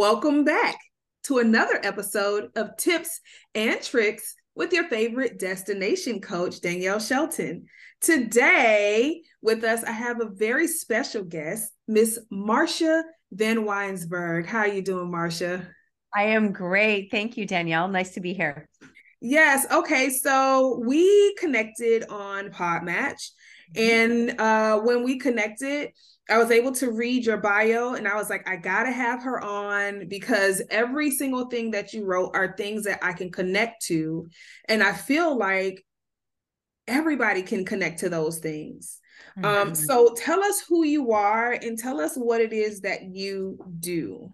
Welcome back to another episode of Tips and Tricks with your favorite destination coach, Danielle Shelton. Today, with us, I have a very special guest, Miss Marcia Van Weinsberg. How are you doing, Marcia? I am great. Thank you, Danielle. Nice to be here. Yes. Okay. So we connected on Podmatch. And uh, when we connected, I was able to read your bio and I was like, I gotta have her on because every single thing that you wrote are things that I can connect to. And I feel like everybody can connect to those things. Mm-hmm. Um, so tell us who you are and tell us what it is that you do.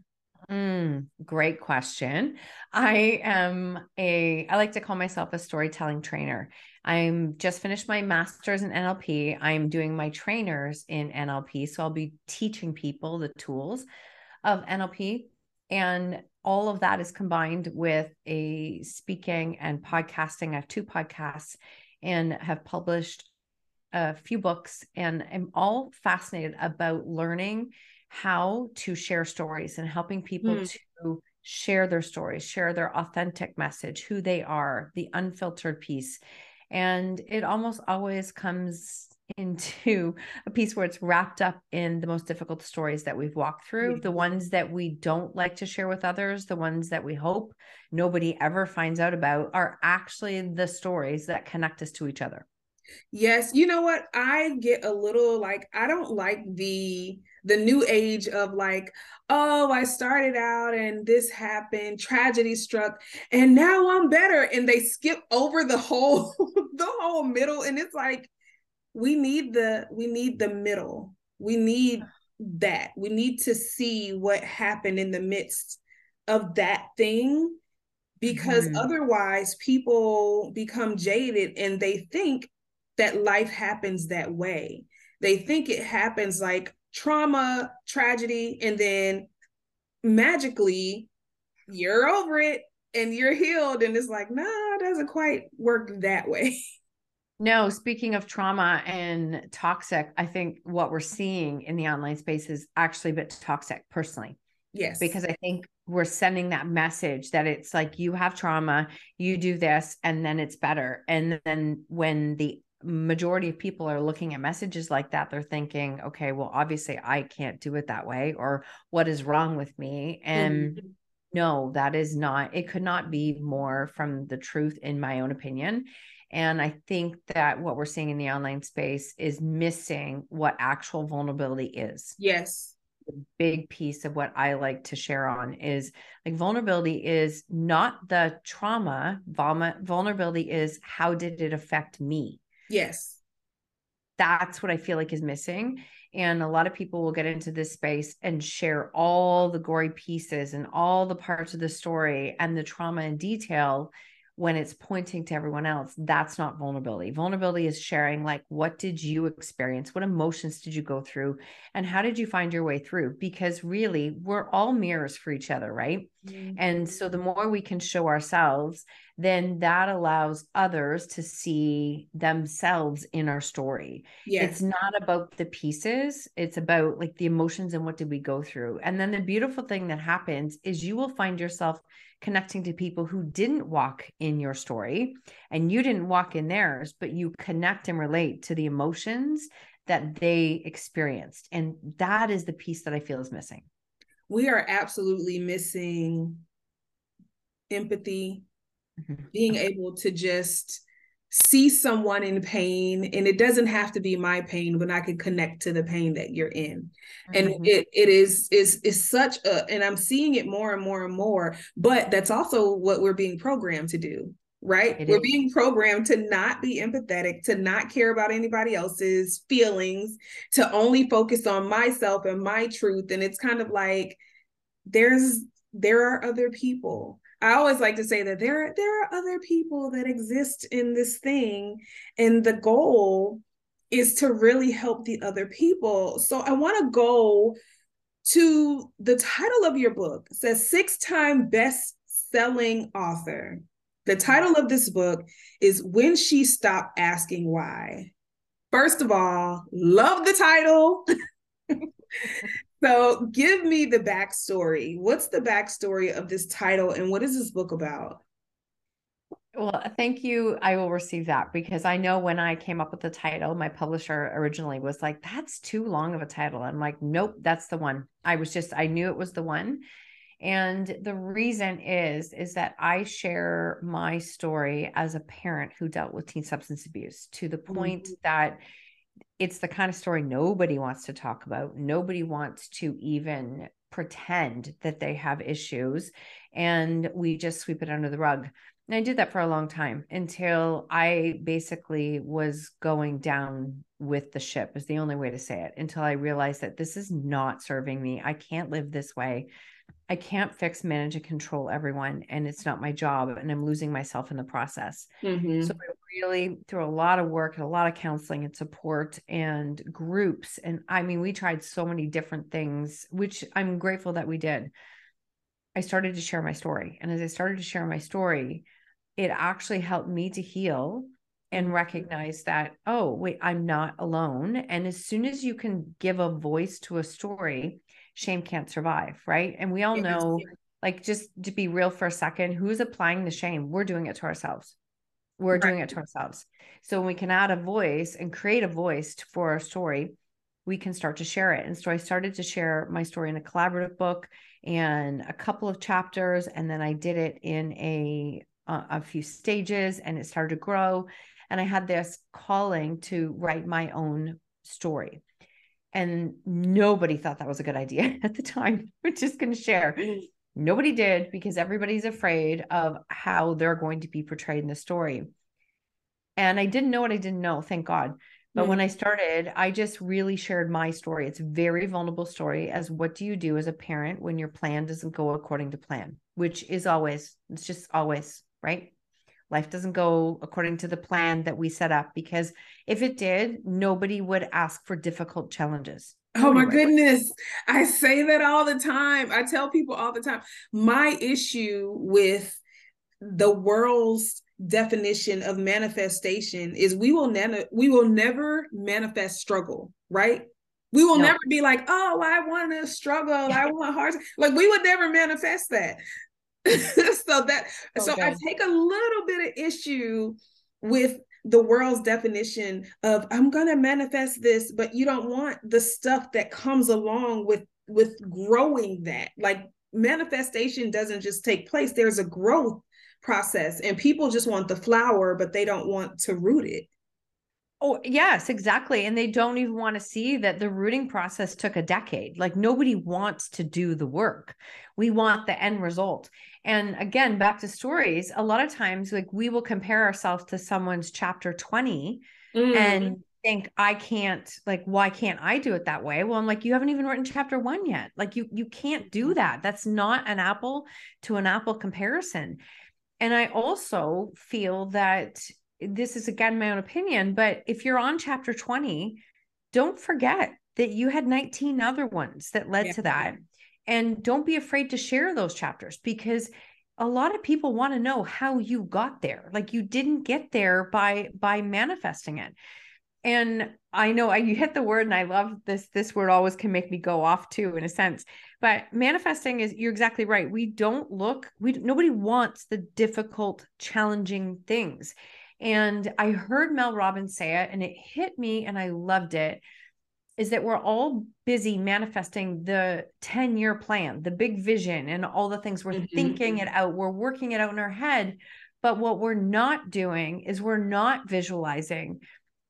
Mm, great question. I am a, I like to call myself a storytelling trainer. I'm just finished my master's in NLP. I'm doing my trainers in NLP. So I'll be teaching people the tools of NLP. And all of that is combined with a speaking and podcasting. I have two podcasts and have published a few books. And I'm all fascinated about learning how to share stories and helping people mm. to share their stories, share their authentic message, who they are, the unfiltered piece. And it almost always comes into a piece where it's wrapped up in the most difficult stories that we've walked through, mm-hmm. the ones that we don't like to share with others, the ones that we hope nobody ever finds out about are actually the stories that connect us to each other. Yes, you know what? I get a little like I don't like the the new age of like, oh, I started out and this happened, tragedy struck, and now I'm better. And they skip over the whole the whole middle. And it's like, we need the we need the middle. We need that. We need to see what happened in the midst of that thing because mm-hmm. otherwise people become jaded and they think that life happens that way. They think it happens like trauma, tragedy, and then magically you're over it and you're healed. And it's like, no, nah, it doesn't quite work that way. No, speaking of trauma and toxic, I think what we're seeing in the online space is actually a bit toxic personally. Yes. Because I think we're sending that message that it's like you have trauma, you do this, and then it's better. And then when the majority of people are looking at messages like that they're thinking okay well obviously i can't do it that way or what is wrong with me and mm-hmm. no that is not it could not be more from the truth in my own opinion and i think that what we're seeing in the online space is missing what actual vulnerability is yes the big piece of what I like to share on is like vulnerability is not the trauma. Vulnerability is how did it affect me? Yes. That's what I feel like is missing. And a lot of people will get into this space and share all the gory pieces and all the parts of the story and the trauma in detail when it's pointing to everyone else that's not vulnerability vulnerability is sharing like what did you experience what emotions did you go through and how did you find your way through because really we're all mirrors for each other right mm-hmm. and so the more we can show ourselves then that allows others to see themselves in our story. Yes. It's not about the pieces, it's about like the emotions and what did we go through. And then the beautiful thing that happens is you will find yourself connecting to people who didn't walk in your story and you didn't walk in theirs, but you connect and relate to the emotions that they experienced. And that is the piece that I feel is missing. We are absolutely missing empathy, mm-hmm. being able to just see someone in pain and it doesn't have to be my pain when i can connect to the pain that you're in mm-hmm. and it it is is is such a and i'm seeing it more and more and more but that's also what we're being programmed to do right it we're is. being programmed to not be empathetic to not care about anybody else's feelings to only focus on myself and my truth and it's kind of like there's there are other people I always like to say that there there are other people that exist in this thing and the goal is to really help the other people. So I want to go to the title of your book. It says six-time best-selling author. The title of this book is When She Stopped Asking Why. First of all, love the title. So give me the backstory. What's the backstory of this title and what is this book about? Well, thank you. I will receive that because I know when I came up with the title, my publisher originally was like, that's too long of a title. I'm like, nope, that's the one. I was just, I knew it was the one. And the reason is, is that I share my story as a parent who dealt with teen substance abuse to the point mm-hmm. that it's the kind of story nobody wants to talk about. Nobody wants to even pretend that they have issues. And we just sweep it under the rug. And I did that for a long time until I basically was going down with the ship, is the only way to say it, until I realized that this is not serving me. I can't live this way. I can't fix, manage, and control everyone. And it's not my job. And I'm losing myself in the process. Mm-hmm. So I really, through a lot of work and a lot of counseling and support and groups. And I mean, we tried so many different things, which I'm grateful that we did. I started to share my story. And as I started to share my story, it actually helped me to heal and recognize that, oh, wait, I'm not alone. And as soon as you can give a voice to a story, shame can't survive. Right. And we all know, like, just to be real for a second, who's applying the shame? We're doing it to ourselves. We're right. doing it to ourselves. So when we can add a voice and create a voice for our story, we can start to share it. And so I started to share my story in a collaborative book and a couple of chapters. And then I did it in a a few stages and it started to grow. And I had this calling to write my own story. And nobody thought that was a good idea at the time. We're just going to share. Nobody did because everybody's afraid of how they're going to be portrayed in the story. And I didn't know what I didn't know, thank God. But mm-hmm. when I started, I just really shared my story. It's a very vulnerable story as what do you do as a parent when your plan doesn't go according to plan, which is always, it's just always right? Life doesn't go according to the plan that we set up because if it did, nobody would ask for difficult challenges. Oh my goodness. I say that all the time. I tell people all the time. My issue with the world's definition of manifestation is we will never we will never manifest struggle, right? We will no. never be like, oh, I want to struggle. I want hard. Like we would never manifest that. so that so I take a little bit of issue with the world's definition of I'm going to manifest this but you don't want the stuff that comes along with with growing that like manifestation doesn't just take place there's a growth process and people just want the flower but they don't want to root it Oh, yes, exactly. And they don't even want to see that the rooting process took a decade. Like nobody wants to do the work. We want the end result. And again, back to stories, a lot of times, like we will compare ourselves to someone's chapter 20 mm. and think, I can't, like, why can't I do it that way? Well, I'm like, you haven't even written chapter one yet. Like you, you can't do that. That's not an apple to an apple comparison. And I also feel that this is again my own opinion, but if you're on chapter 20, don't forget that you had 19 other ones that led yeah. to that. And don't be afraid to share those chapters because a lot of people want to know how you got there. Like you didn't get there by by manifesting it. And I know I, you hit the word, and I love this. This word always can make me go off too, in a sense. But manifesting is you're exactly right. We don't look. We nobody wants the difficult, challenging things. And I heard Mel Robbins say it and it hit me and I loved it is that we're all busy manifesting the 10 year plan, the big vision, and all the things we're mm-hmm. thinking it out. We're working it out in our head. But what we're not doing is we're not visualizing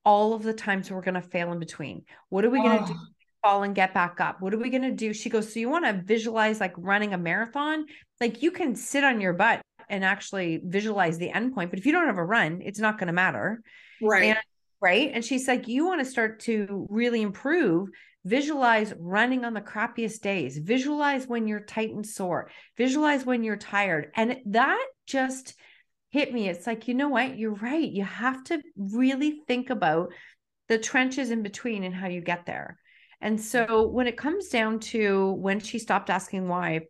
all of the times we're going to fail in between. What are we going to do? Fall and get back up. What are we going to do? She goes, So you want to visualize like running a marathon? Like you can sit on your butt and actually visualize the endpoint. But if you don't have a run, it's not going to matter. Right. And, right. And she's like, you want to start to really improve. Visualize running on the crappiest days. Visualize when you're tight and sore. Visualize when you're tired. And that just hit me. It's like, you know what? You're right. You have to really think about the trenches in between and how you get there. And so when it comes down to when she stopped asking why,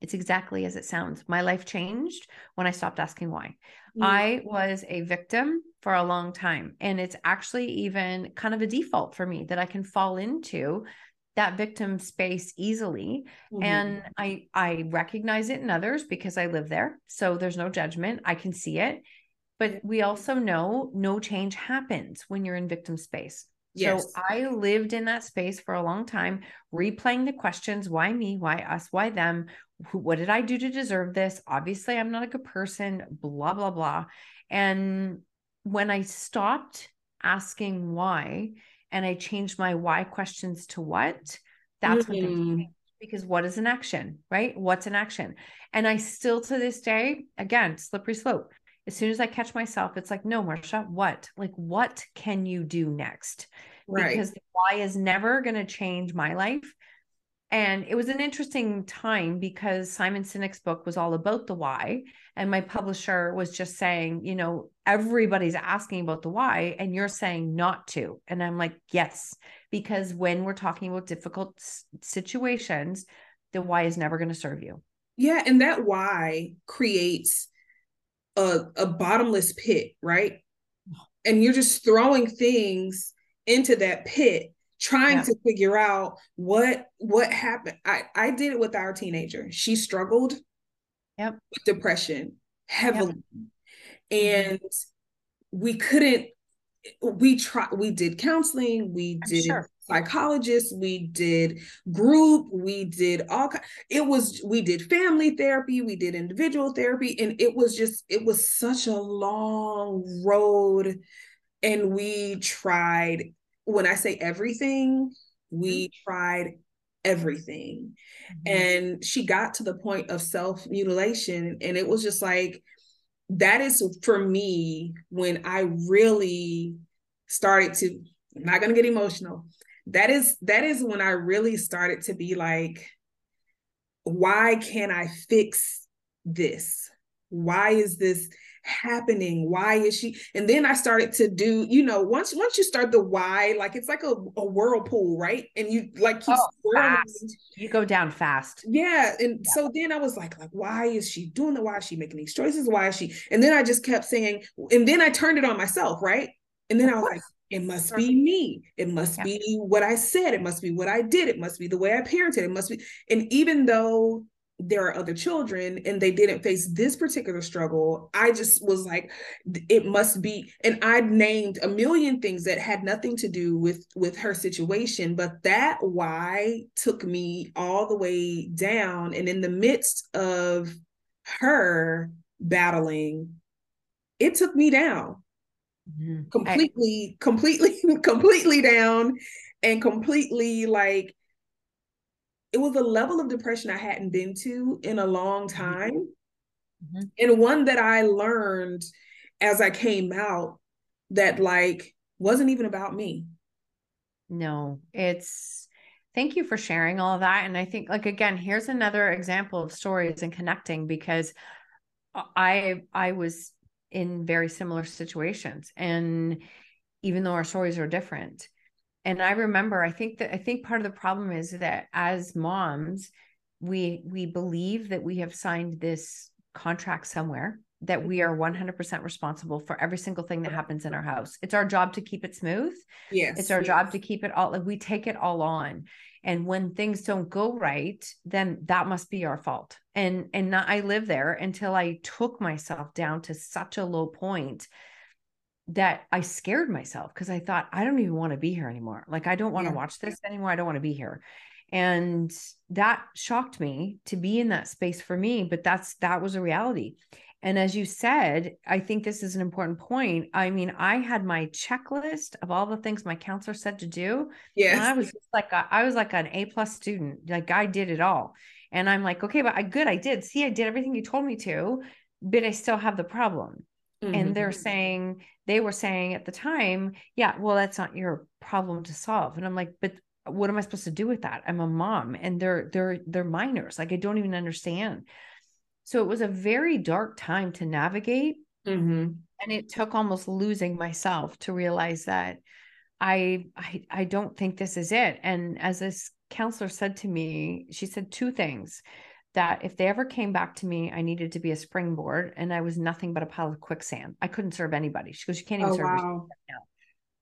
it's exactly as it sounds. My life changed when I stopped asking why. Mm. I was a victim for a long time. And it's actually even kind of a default for me that I can fall into that victim space easily mm-hmm. and i i recognize it in others because i live there so there's no judgment i can see it but we also know no change happens when you're in victim space Yes. So I lived in that space for a long time, replaying the questions why me, why us, why them? Who, what did I do to deserve this? Obviously, I'm not a good person, blah, blah, blah. And when I stopped asking why and I changed my why questions to what, that's mm-hmm. what changed. Because what is an action, right? What's an action? And I still to this day, again, slippery slope as soon as I catch myself, it's like, no, Marcia, what? Like, what can you do next? Right. Because the why is never going to change my life. And it was an interesting time because Simon Sinek's book was all about the why. And my publisher was just saying, you know, everybody's asking about the why, and you're saying not to. And I'm like, yes, because when we're talking about difficult situations, the why is never going to serve you. Yeah. And that why creates a, a bottomless pit, right? And you're just throwing things into that pit trying yeah. to figure out what what happened i i did it with our teenager she struggled yep. with depression heavily yep. and we couldn't we tried we did counseling we did sure psychologists, we did group, we did all it was we did family therapy, we did individual therapy and it was just it was such a long road and we tried when I say everything, we mm-hmm. tried everything. Mm-hmm. And she got to the point of self mutilation and it was just like that is for me when I really started to I'm not going to get emotional that is that is when I really started to be like, why can't I fix this? Why is this happening? Why is she and then i started to do you know once once you start the why like it's like a, a whirlpool right? And you like keep oh, fast. you go down fast. Yeah and yeah. so then i was like like why is she doing the why is she making these choices? Why is she and then i just kept saying and then i turned it on myself right? And then i was like it must be me. It must yeah. be what I said. It must be what I did. It must be the way I parented. It must be. And even though there are other children and they didn't face this particular struggle, I just was like, it must be. And I named a million things that had nothing to do with with her situation, but that why took me all the way down. And in the midst of her battling, it took me down mm-hmm. completely, I, completely, completely down and completely like it was a level of depression I hadn't been to in a long mm-hmm. time. Mm-hmm. And one that I learned as I came out that like wasn't even about me. No, it's thank you for sharing all of that. And I think like again, here's another example of stories and connecting because I I was in very similar situations and even though our stories are different. And i remember i think that i think part of the problem is that as moms we we believe that we have signed this contract somewhere that we are 100% responsible for every single thing that happens in our house. It's our job to keep it smooth. Yes. It's our yes. job to keep it all like we take it all on. And when things don't go right, then that must be our fault. And and not, I live there until I took myself down to such a low point that I scared myself because I thought I don't even want to be here anymore. Like I don't want to yeah. watch this anymore. I don't want to be here and that shocked me to be in that space for me but that's that was a reality and as you said, I think this is an important point. I mean, I had my checklist of all the things my counselor said to do. Yeah. I was like, a, I was like an A plus student. Like I did it all. And I'm like, okay, but I good. I did. See, I did everything you told me to, but I still have the problem. Mm-hmm. And they're saying, they were saying at the time, yeah, well, that's not your problem to solve. And I'm like, but what am I supposed to do with that? I'm a mom and they're they're they're minors. Like I don't even understand. So it was a very dark time to navigate. Mm-hmm. And it took almost losing myself to realize that I, I I don't think this is it. And as this counselor said to me, she said two things that if they ever came back to me, I needed to be a springboard and I was nothing but a pile of quicksand. I couldn't serve anybody. She goes, You can't even oh, serve wow. yourself now.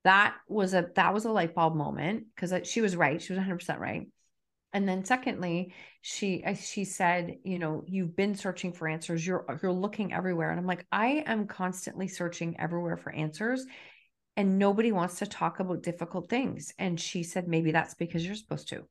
that was a that was a light bulb moment because she was right she was 100% right and then secondly she she said you know you've been searching for answers. You're you're looking everywhere. And i'm like i am constantly searching everywhere for answers and nobody wants to talk about difficult things. And she said maybe that's because you're supposed to.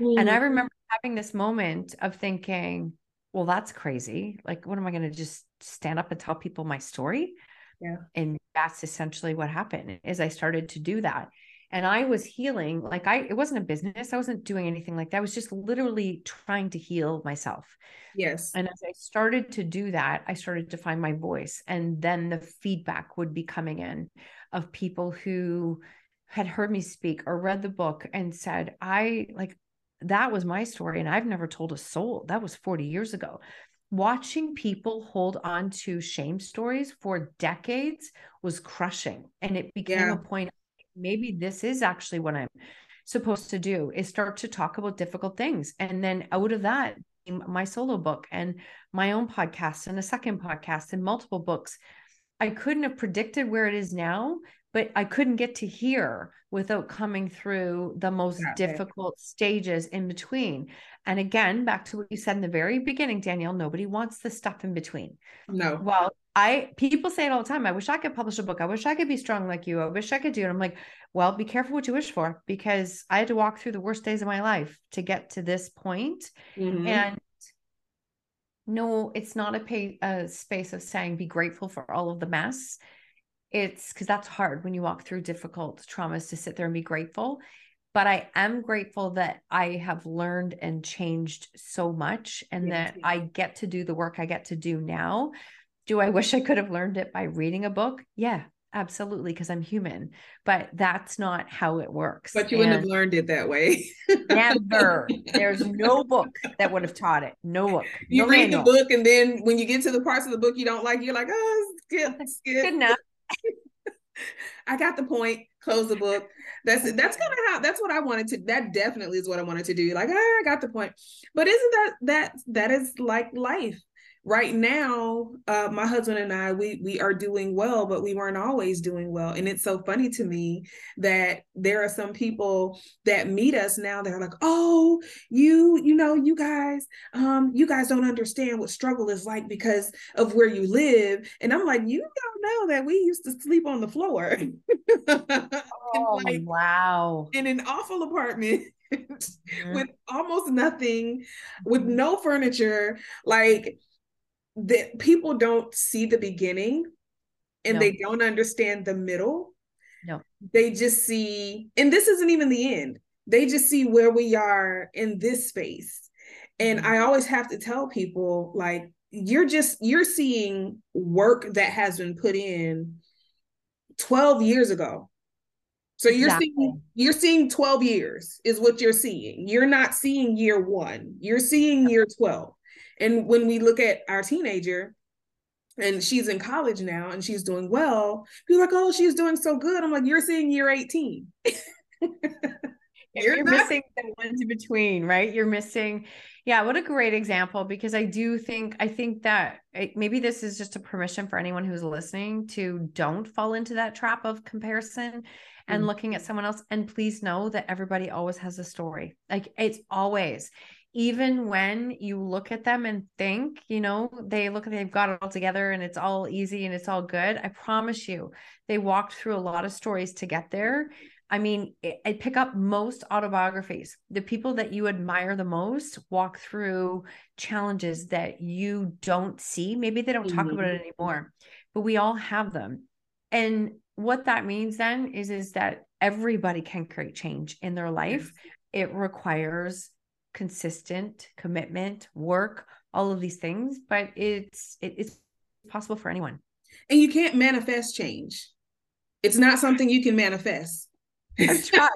Mm. and i mm. remember having this moment of thinking well that's crazy. Like what am i going to just stand up and tell people my story? Yeah. And that's essentially what happened is i started to do that and i was healing like i it wasn't a business i wasn't doing anything like that i was just literally trying to heal myself. Yes. And as i started to do that i started to find my voice and then the feedback would be coming in of people who had heard me speak or read the book and said i like that was my story and i've never told a soul that was 40 years ago. Watching people hold on to shame stories for decades was crushing and it became yeah. a point maybe this is actually what i'm supposed to do is start to talk about difficult things. And then out of that my solo book and my own podcast and a second podcast and multiple books i couldn't have predicted where it is now but I couldn't get to here without coming through the most yeah, difficult yeah. stages in between. And again, back to what you said in the very beginning, Danielle, nobody wants the stuff in between. No. Well, I people say it all the time. I wish I could publish a book. I wish I could be strong like you. I wish I could do it. I'm like, well, be careful what you wish for because I had to walk through the worst days of my life to get to this point. Mm-hmm. And no, it's not a, pay, a space of saying be grateful for all of the mess it's because that's hard when you walk through difficult traumas to sit there and be grateful but i am grateful that i have learned and changed so much and yes, that yes. i get to do the work i get to do now. Do i wish i could have learned it by reading a book? Yeah absolutely because i'm human but that's not how it works but you and wouldn't have learned it that way. Never. There's no book that would have taught it. No book. You no read manual. the book and then when you get to the parts of the book you don't like you're like oh skip skip good enough I got the point. Close the book. That's that's kind of how that's what I wanted to. That definitely is what I wanted to do. Like, ah, I got the point. But isn't that that that is like life? Right now uh, my husband and i we we are doing well but we weren't always doing well. And it's so funny to me that there are some people that meet us now they're like oh you you know you guys um you guys don't understand what struggle is like because of where you live. And i'm like you don't know that we used to sleep on the floor. Oh like, wow. in an awful apartment mm-hmm. with almost nothing with no furniture like that people don't see the beginning and no. they don't understand the middle. No. They just see, and this isn't even the end. They just see where we are in this space. And mm-hmm. I always have to tell people like you're just you're seeing work that has been put in 12 years ago. So you're exactly. seeing you're seeing 12 years is what you're seeing. You're not seeing year 1. You're seeing year 12. And when we look at our teenager, and she's in college now and she's doing well, people are like, oh, she's doing so good. I'm like, you're seeing year 18. you're, you're missing the ones in between, right? You're missing, yeah. What a great example because I do think I think that it, maybe this is just a permission for anyone who's listening to don't fall into that trap of comparison and mm-hmm. looking at someone else. And please know that everybody always has a story. Like it's always even when you look at them and think, you know, they look they've got it all together and it's all easy and it's all good. I promise you, they walked through a lot of stories to get there. I mean, I pick up most autobiographies. The people that you admire the most walk through challenges that you don't see. Maybe they don't talk mm-hmm. about it anymore, but we all have them. And what that means then is is that everybody can create change in their life. It requires consistent commitment, work, all of these things, but it's it, it's possible for anyone. And you can't manifest change. It's not something you can manifest. That's right.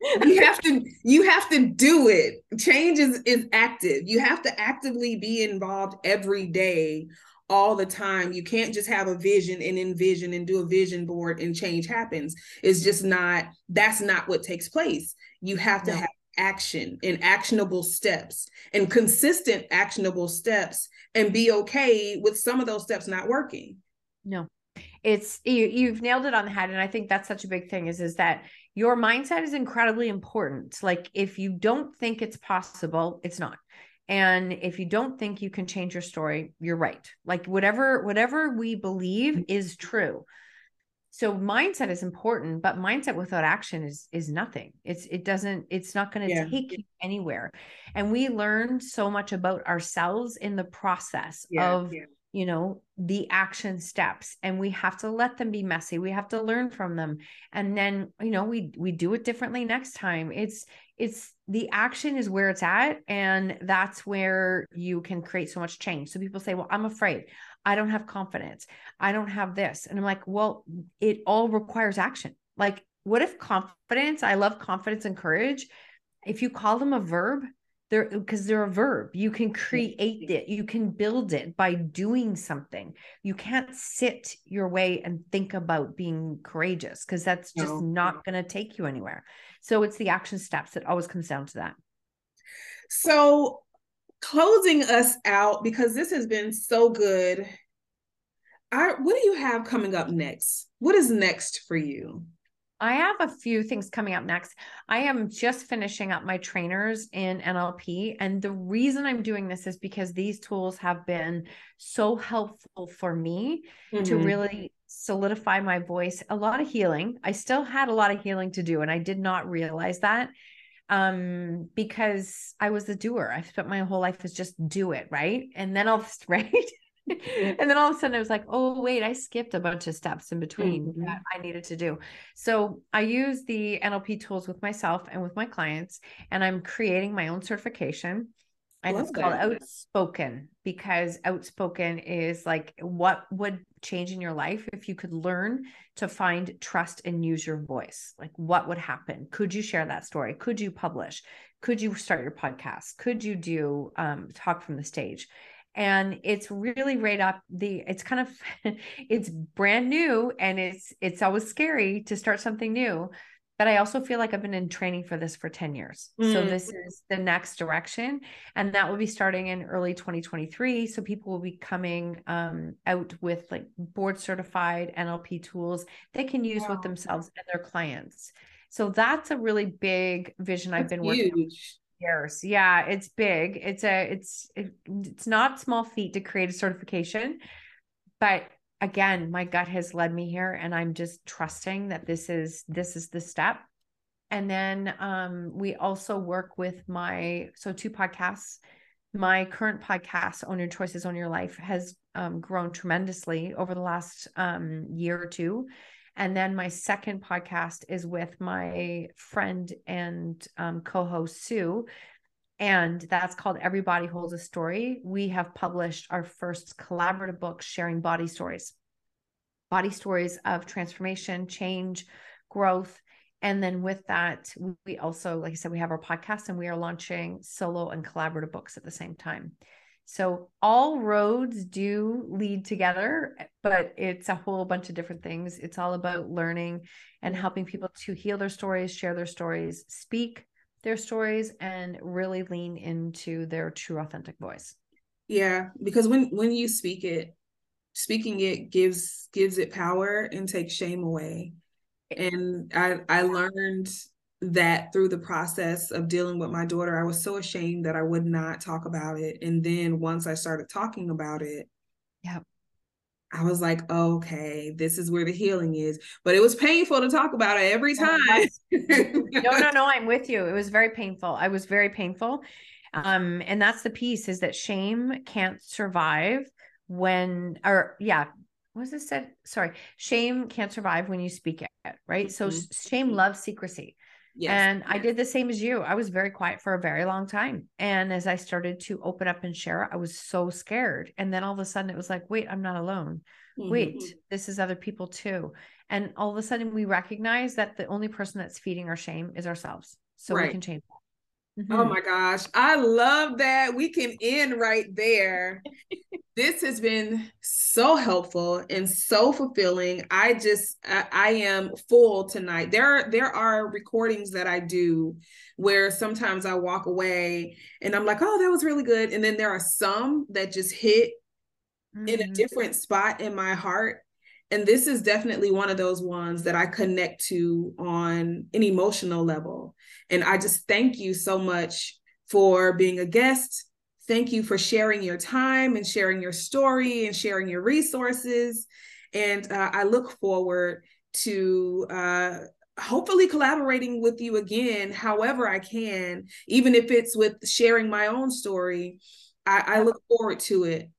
you have to you have to do it. Change is is active. You have to actively be involved every day all the time. You can't just have a vision and envision and do a vision board and change happens. It's just not that's not what takes place. You have to no. have action and actionable steps and consistent actionable steps and be okay with some of those steps not working. No. it's you, you've nailed it on the head and i think that's such a big thing is is that your mindset is incredibly important like if you don't think it's possible it's not and if you don't think you can change your story you're right like whatever whatever we believe mm-hmm. is true so mindset is important but mindset without action is is nothing. It's it doesn't it's not going to yeah. take you anywhere. And we learn so much about ourselves in the process yeah, of yeah. you know the action steps and we have to let them be messy. We have to learn from them. And then you know we we do it differently next time. It's it's the action is where it's at and that's where you can create so much change. So people say well i'm afraid i don't have confidence. I don't have this. And i'm like well it all requires action. Like what if confidence i love confidence and courage. If you call them a verb they're because they're a verb. You can create it. You can build it by doing something. You can't sit your way and think about being courageous because that's just no. not going to take you anywhere. So it's the action steps it always comes down to that. So closing us out because this has been so good I, what do you have coming up next what is next for you I have a few things coming up next. I am just finishing up my trainers in NLP. And the reason I'm doing this is because these tools have been so helpful for me mm-hmm. to really solidify my voice. A lot of healing. I still had a lot of healing to do, and I did not realize that um because i was a doer i spent my whole life as just do it right and then i'll right and then all of a sudden I was like, oh, wait, I skipped a bunch of steps in between mm-hmm. that I needed to do. So I use the NLP tools with myself and with my clients, and I'm creating my own certification. And Love it's called. Outspoken because outspoken is like what would change in your life if you could learn to find trust and use your voice. Like, what would happen? Could you share that story? Could you publish? Could you start your podcast? Could you do um, talk from the stage? and it's really right up the it's kind of it's brand new and it's it's always scary to start something new but i also feel like i've been in training for this for 10 years mm. so this is the next direction and that will be starting in early 2023 so people will be coming um, out with like board certified nlp tools they can use wow. with themselves and their clients so that's a really big vision that's i've been working. huge. working years. Yeah, it's big. It's a it's it, it's not small feat to create a certification, but again, my gut has led me here and I'm just trusting that this is this is the step. And then um we also work with my so two podcasts. My current podcast, Own Your Choices, Own Your Life, has um, grown tremendously over the last um, year or two. And then my second podcast is with my friend and um, co host, Sue. And that's called Everybody Holds a Story. We have published our first collaborative book sharing body stories, body stories of transformation, change, growth. And then with that, we also, like I said, we have our podcast and we are launching solo and collaborative books at the same time. So all roads do lead together, but it's a whole bunch of different things. It's all about learning and helping people to heal their stories, share their stories, speak their stories and really lean into their true authentic voice. Yeah, because when when you speak it, speaking it gives gives it power and takes shame away. And I I learned that through the process of dealing with my daughter, I was so ashamed that I would not talk about it. And then once I started talking about it, yeah, I was like, okay, this is where the healing is. But it was painful to talk about it every time. no, no, no, I'm with you. It was very painful. I was very painful. Um, and that's the piece is that shame can't survive when or yeah, what was this said? Sorry, shame can't survive when you speak it, right? Mm-hmm. So shame loves secrecy. Yes. And I did the same as you. I was very quiet for a very long time. And as I started to open up and share, I was so scared. And then all of a sudden it was like, wait, I'm not alone. Mm-hmm. Wait, this is other people too. And all of a sudden we recognize that the only person that's feeding our shame is ourselves. So right. we can change that. Oh mm-hmm. Oh my gosh. I love that. We can end right there. this has been so helpful and so fulfilling. I just I, I, am full tonight. There are there are recordings that I do where sometimes I walk away and I'm like, "Oh, that was really good." And then there are some that just hit mm-hmm. in a mm-hmm. different spot in my heart And this is definitely one of those ones that I connect to on an emotional level. And I just thank you so much for being a guest. Thank you for sharing your time and sharing your story and sharing your resources. And uh, I look forward to uh, hopefully collaborating with you again, however I can, even if it's with sharing my own story. I, I look forward to it.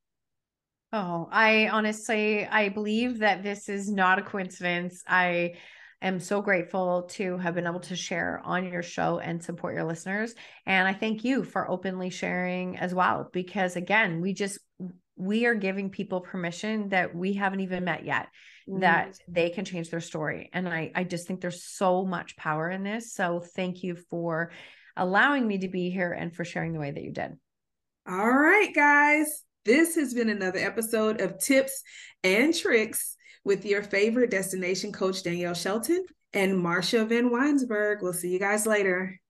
Oh, I honestly, I believe that this is not a coincidence. I am so grateful to have been able to share on your show and support your listeners. And I thank you for openly sharing as well, because again, we just, we are giving people permission that we haven't even met yet mm. that they can change their story. And I, I just think there's so much power in this. So thank you for allowing me to be here and for sharing the way that you did. All right, guys. This has been another episode of Tips and Tricks with your favorite destination coach, Danielle Shelton and Marcia Van Weinsberg. We'll see you guys later.